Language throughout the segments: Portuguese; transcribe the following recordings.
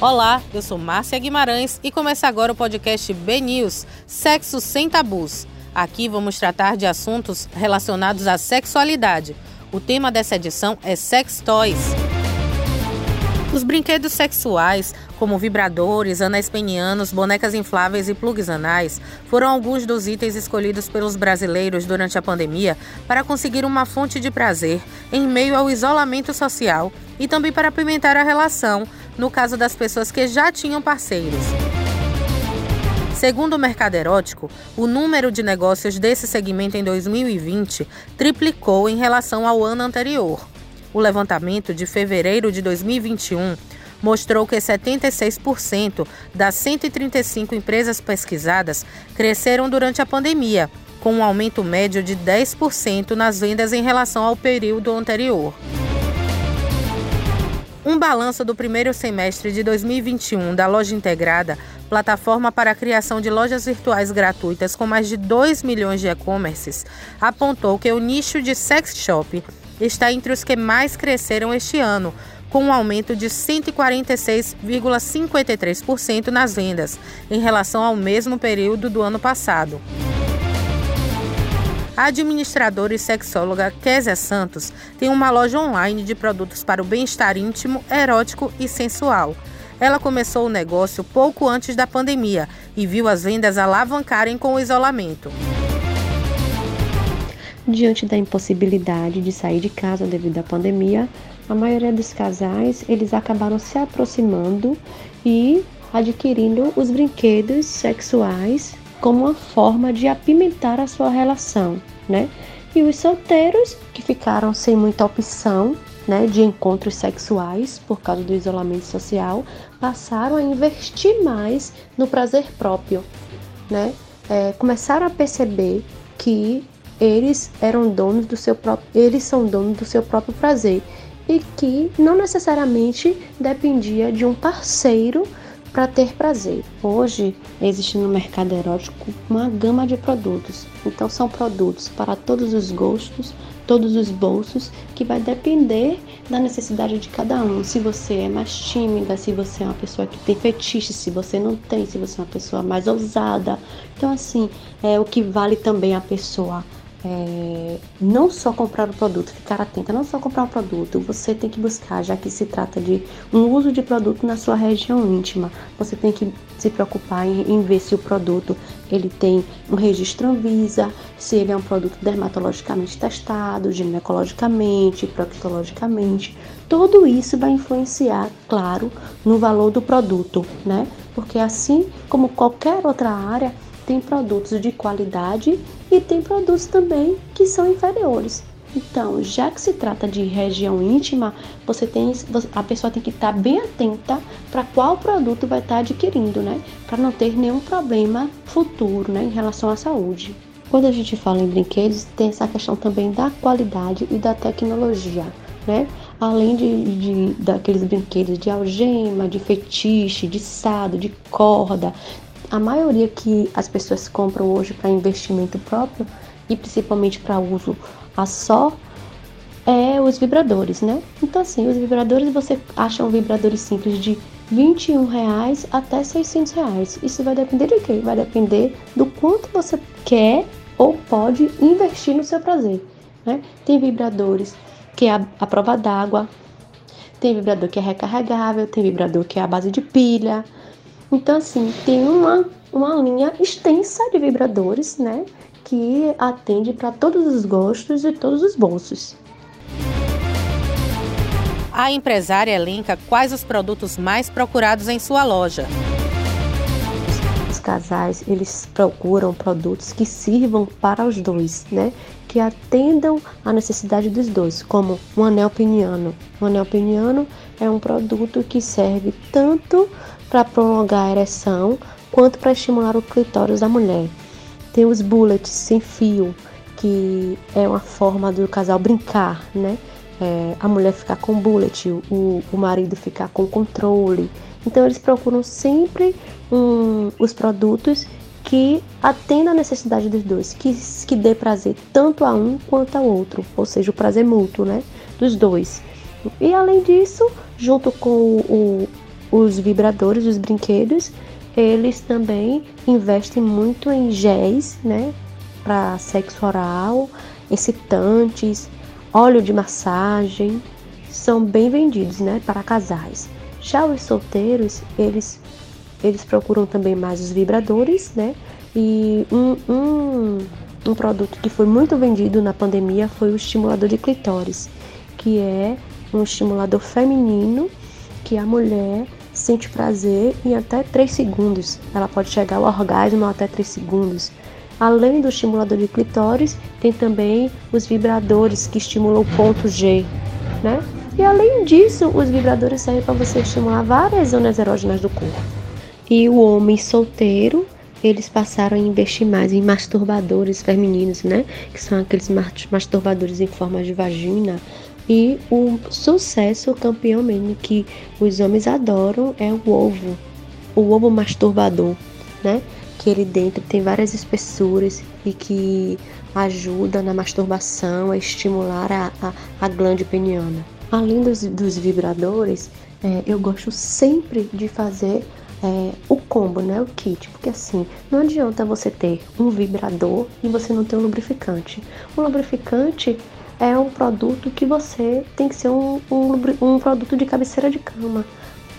Olá, eu sou Márcia Guimarães e começa agora o podcast B News Sexo Sem Tabus. Aqui vamos tratar de assuntos relacionados à sexualidade. O tema dessa edição é Sex Toys. Os brinquedos sexuais, como vibradores, anéis penianos, bonecas infláveis e plugs anais, foram alguns dos itens escolhidos pelos brasileiros durante a pandemia para conseguir uma fonte de prazer em meio ao isolamento social e também para apimentar a relação, no caso das pessoas que já tinham parceiros. Segundo o mercado erótico, o número de negócios desse segmento em 2020 triplicou em relação ao ano anterior. O levantamento de fevereiro de 2021 mostrou que 76% das 135 empresas pesquisadas cresceram durante a pandemia, com um aumento médio de 10% nas vendas em relação ao período anterior. Um balanço do primeiro semestre de 2021 da Loja Integrada, plataforma para a criação de lojas virtuais gratuitas com mais de 2 milhões de e-commerces, apontou que o nicho de sex shop está entre os que mais cresceram este ano, com um aumento de 146,53% nas vendas, em relação ao mesmo período do ano passado. A administradora e sexóloga Késia Santos tem uma loja online de produtos para o bem-estar íntimo, erótico e sensual. Ela começou o negócio pouco antes da pandemia e viu as vendas alavancarem com o isolamento. Diante da impossibilidade de sair de casa devido à pandemia, a maioria dos casais eles acabaram se aproximando e adquirindo os brinquedos sexuais como uma forma de apimentar a sua relação, né? E os solteiros que ficaram sem muita opção, né, de encontros sexuais por causa do isolamento social, passaram a investir mais no prazer próprio, né? É, começaram a perceber que eles eram donos do seu próprio, eles são donos do seu próprio prazer e que não necessariamente dependia de um parceiro para ter prazer. Hoje existe no mercado erótico uma gama de produtos. Então são produtos para todos os gostos, todos os bolsos, que vai depender da necessidade de cada um. Se você é mais tímida, se você é uma pessoa que tem fetiche, se você não tem, se você é uma pessoa mais ousada. Então assim, é o que vale também a pessoa é, não só comprar o produto, ficar atenta, não só comprar o produto, você tem que buscar, já que se trata de um uso de produto na sua região íntima, você tem que se preocupar em, em ver se o produto ele tem um registro Anvisa, se ele é um produto dermatologicamente testado, ginecologicamente, proctologicamente. Tudo isso vai influenciar, claro, no valor do produto, né? Porque assim como qualquer outra área, tem produtos de qualidade e tem produtos também que são inferiores. Então, já que se trata de região íntima, você tem, a pessoa tem que estar bem atenta para qual produto vai estar adquirindo, né? Para não ter nenhum problema futuro, né, em relação à saúde. Quando a gente fala em brinquedos, tem essa questão também da qualidade e da tecnologia, né? Além de, de daqueles brinquedos de algema, de fetiche, de sado, de corda, a maioria que as pessoas compram hoje para investimento próprio e principalmente para uso a só é os vibradores, né? Então assim, os vibradores você acha um vibradores simples de 21 reais até 600 reais. Isso vai depender de quê? Vai depender do quanto você quer ou pode investir no seu prazer, né? Tem vibradores que é a, a prova d'água, tem vibrador que é recarregável, tem vibrador que é a base de pilha, então, assim, tem uma, uma linha extensa de vibradores, né? Que atende para todos os gostos e todos os bolsos. A empresária elenca quais os produtos mais procurados em sua loja. Os casais, eles procuram produtos que sirvam para os dois, né? Que atendam a necessidade dos dois, como um anel peniano. O anel peniano é um produto que serve tanto para prolongar a ereção quanto para estimular o clitóris da mulher. Tem os bullets sem fio, que é uma forma do casal brincar, né? É, a mulher ficar com bullet, o, o marido ficar com controle. Então eles procuram sempre um, os produtos que atendam a necessidade dos dois, que, que dê prazer tanto a um quanto ao outro, ou seja, o prazer mútuo, né? Dos dois. E além disso, junto com o, os vibradores, os brinquedos, eles também investem muito em géis, né, para sexo oral, excitantes, óleo de massagem, são bem vendidos, né, para casais. Já os solteiros, eles eles procuram também mais os vibradores, né? E um, um, um produto que foi muito vendido na pandemia foi o estimulador de clitóris, que é um estimulador feminino que a mulher sente prazer em até 3 segundos. Ela pode chegar ao orgasmo até 3 segundos. Além do estimulador de clitóris, tem também os vibradores que estimulam o ponto G, né? E além disso, os vibradores servem para você estimular várias zonas erógenas do corpo. E o homem solteiro, eles passaram a investir mais em masturbadores femininos, né? Que são aqueles masturbadores em forma de vagina. E o sucesso, campeão mesmo, que os homens adoram é o ovo, o ovo masturbador, né? Que ele dentro tem várias espessuras e que ajuda na masturbação a estimular a, a, a glande peniana. Além dos, dos vibradores, é, eu gosto sempre de fazer é, o combo, né? O kit, porque assim, não adianta você ter um vibrador e você não ter um lubrificante. O lubrificante é um produto que você tem que ser um, um, um produto de cabeceira de cama.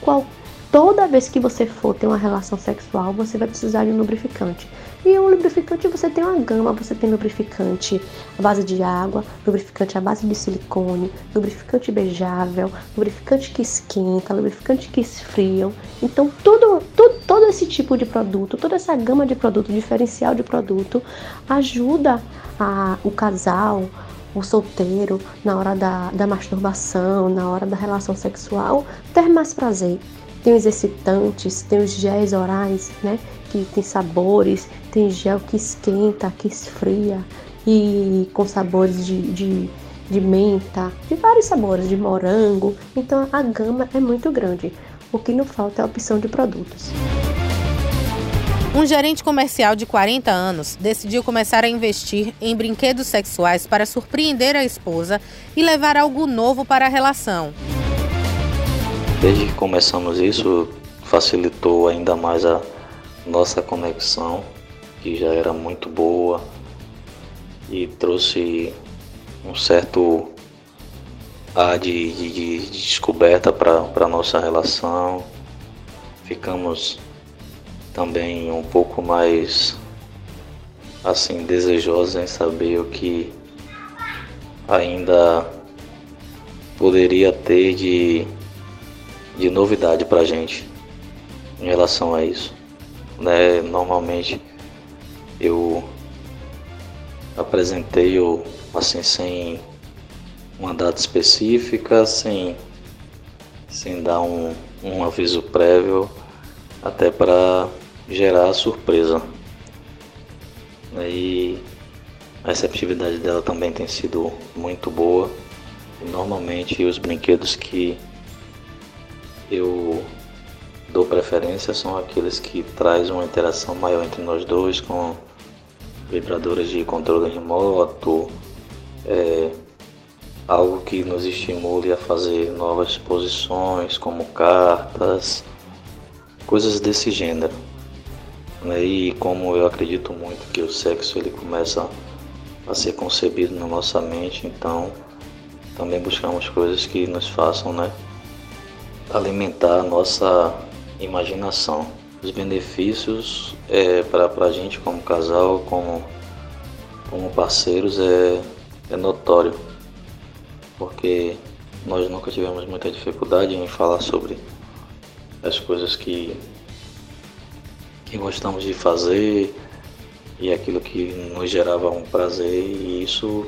Qual, toda vez que você for ter uma relação sexual, você vai precisar de um lubrificante. E um lubrificante você tem uma gama, você tem lubrificante à base de água, lubrificante à base de silicone, lubrificante beijável, lubrificante que esquenta, lubrificante que esfriam. Então tudo, tudo, todo esse tipo de produto, toda essa gama de produto, diferencial de produto, ajuda a, o casal, o solteiro, na hora da, da masturbação, na hora da relação sexual, ter mais prazer. Tem os excitantes, tem os géis orais, né? Que tem sabores, tem gel que esquenta, que esfria e com sabores de, de, de menta, de vários sabores, de morango. Então a gama é muito grande. O que não falta é a opção de produtos. Um gerente comercial de 40 anos decidiu começar a investir em brinquedos sexuais para surpreender a esposa e levar algo novo para a relação. Desde que começamos isso, facilitou ainda mais a nossa conexão, que já era muito boa, e trouxe um certo ar de, de, de descoberta para a nossa relação. Ficamos também um pouco mais assim desejosos em saber o que ainda poderia ter de de novidade para gente em relação a isso. Né? Normalmente eu apresentei o assim sem uma data específica, sem, sem dar um, um aviso prévio, até para gerar surpresa. E a receptividade dela também tem sido muito boa. Normalmente os brinquedos que eu dou preferência são aqueles que traz uma interação maior entre nós dois com vibradores de controle remoto, é, algo que nos estimule a fazer novas posições, como cartas, coisas desse gênero. Né? E como eu acredito muito que o sexo ele começa a ser concebido na nossa mente, então também buscamos coisas que nos façam, né? alimentar a nossa imaginação. Os benefícios é, para a gente como casal, como, como parceiros, é, é notório, porque nós nunca tivemos muita dificuldade em falar sobre as coisas que, que gostamos de fazer e aquilo que nos gerava um prazer, e isso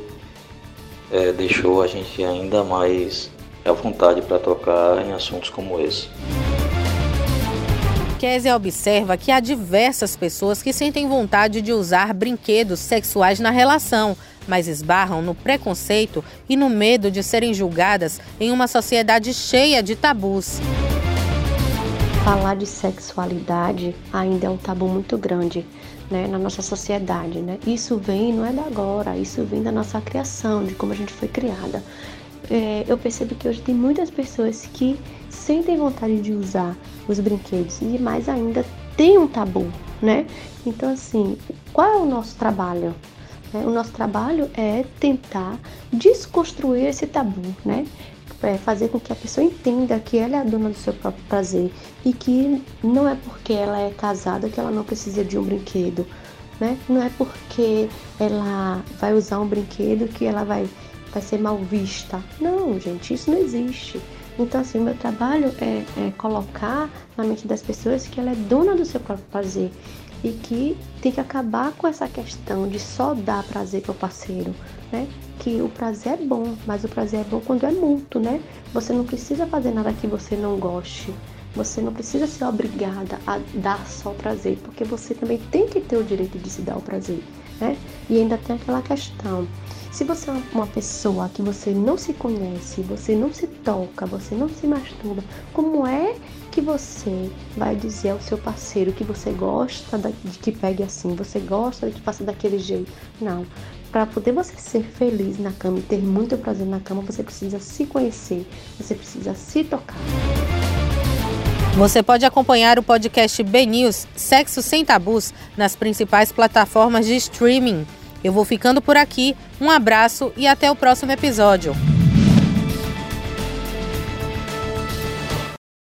é, deixou a gente ainda mais à vontade para tocar em assuntos como esse. Kézia observa que há diversas pessoas que sentem vontade de usar brinquedos sexuais na relação, mas esbarram no preconceito e no medo de serem julgadas em uma sociedade cheia de tabus. Falar de sexualidade ainda é um tabu muito grande né, na nossa sociedade. Né? Isso vem, não é da agora, isso vem da nossa criação, de como a gente foi criada. é, eu percebo que hoje tem muitas pessoas que sentem vontade de usar os brinquedos e mais ainda tem um tabu, né? Então, assim, qual é o nosso trabalho? É, o nosso trabalho é tentar desconstruir esse tabu, né? É fazer com que a pessoa entenda que ela é a dona do seu próprio prazer e que não é porque ela é casada que ela não precisa de um brinquedo, né? Não é porque ela vai usar um brinquedo que ela vai, vai ser mal vista. Não, gente, isso não existe. Então, assim, o meu trabalho é, é colocar na mente das pessoas que ela é dona do seu próprio prazer e que tem que acabar com essa questão de só dar prazer para o parceiro, né? Que o prazer é bom, mas o prazer é bom quando é mútuo, né? Você não precisa fazer nada que você não goste. Você não precisa ser obrigada a dar só prazer, porque você também tem que ter o direito de se dar o prazer, né? E ainda tem aquela questão se você é uma pessoa que você não se conhece, você não se toca, você não se masturba, como é que você vai dizer ao seu parceiro que você gosta de que pegue assim, você gosta de que faça daquele jeito? Não. Para poder você ser feliz na cama e ter muito prazer na cama, você precisa se conhecer, você precisa se tocar. Você pode acompanhar o podcast B News Sexo Sem Tabus nas principais plataformas de streaming. Eu vou ficando por aqui. Um abraço e até o próximo episódio.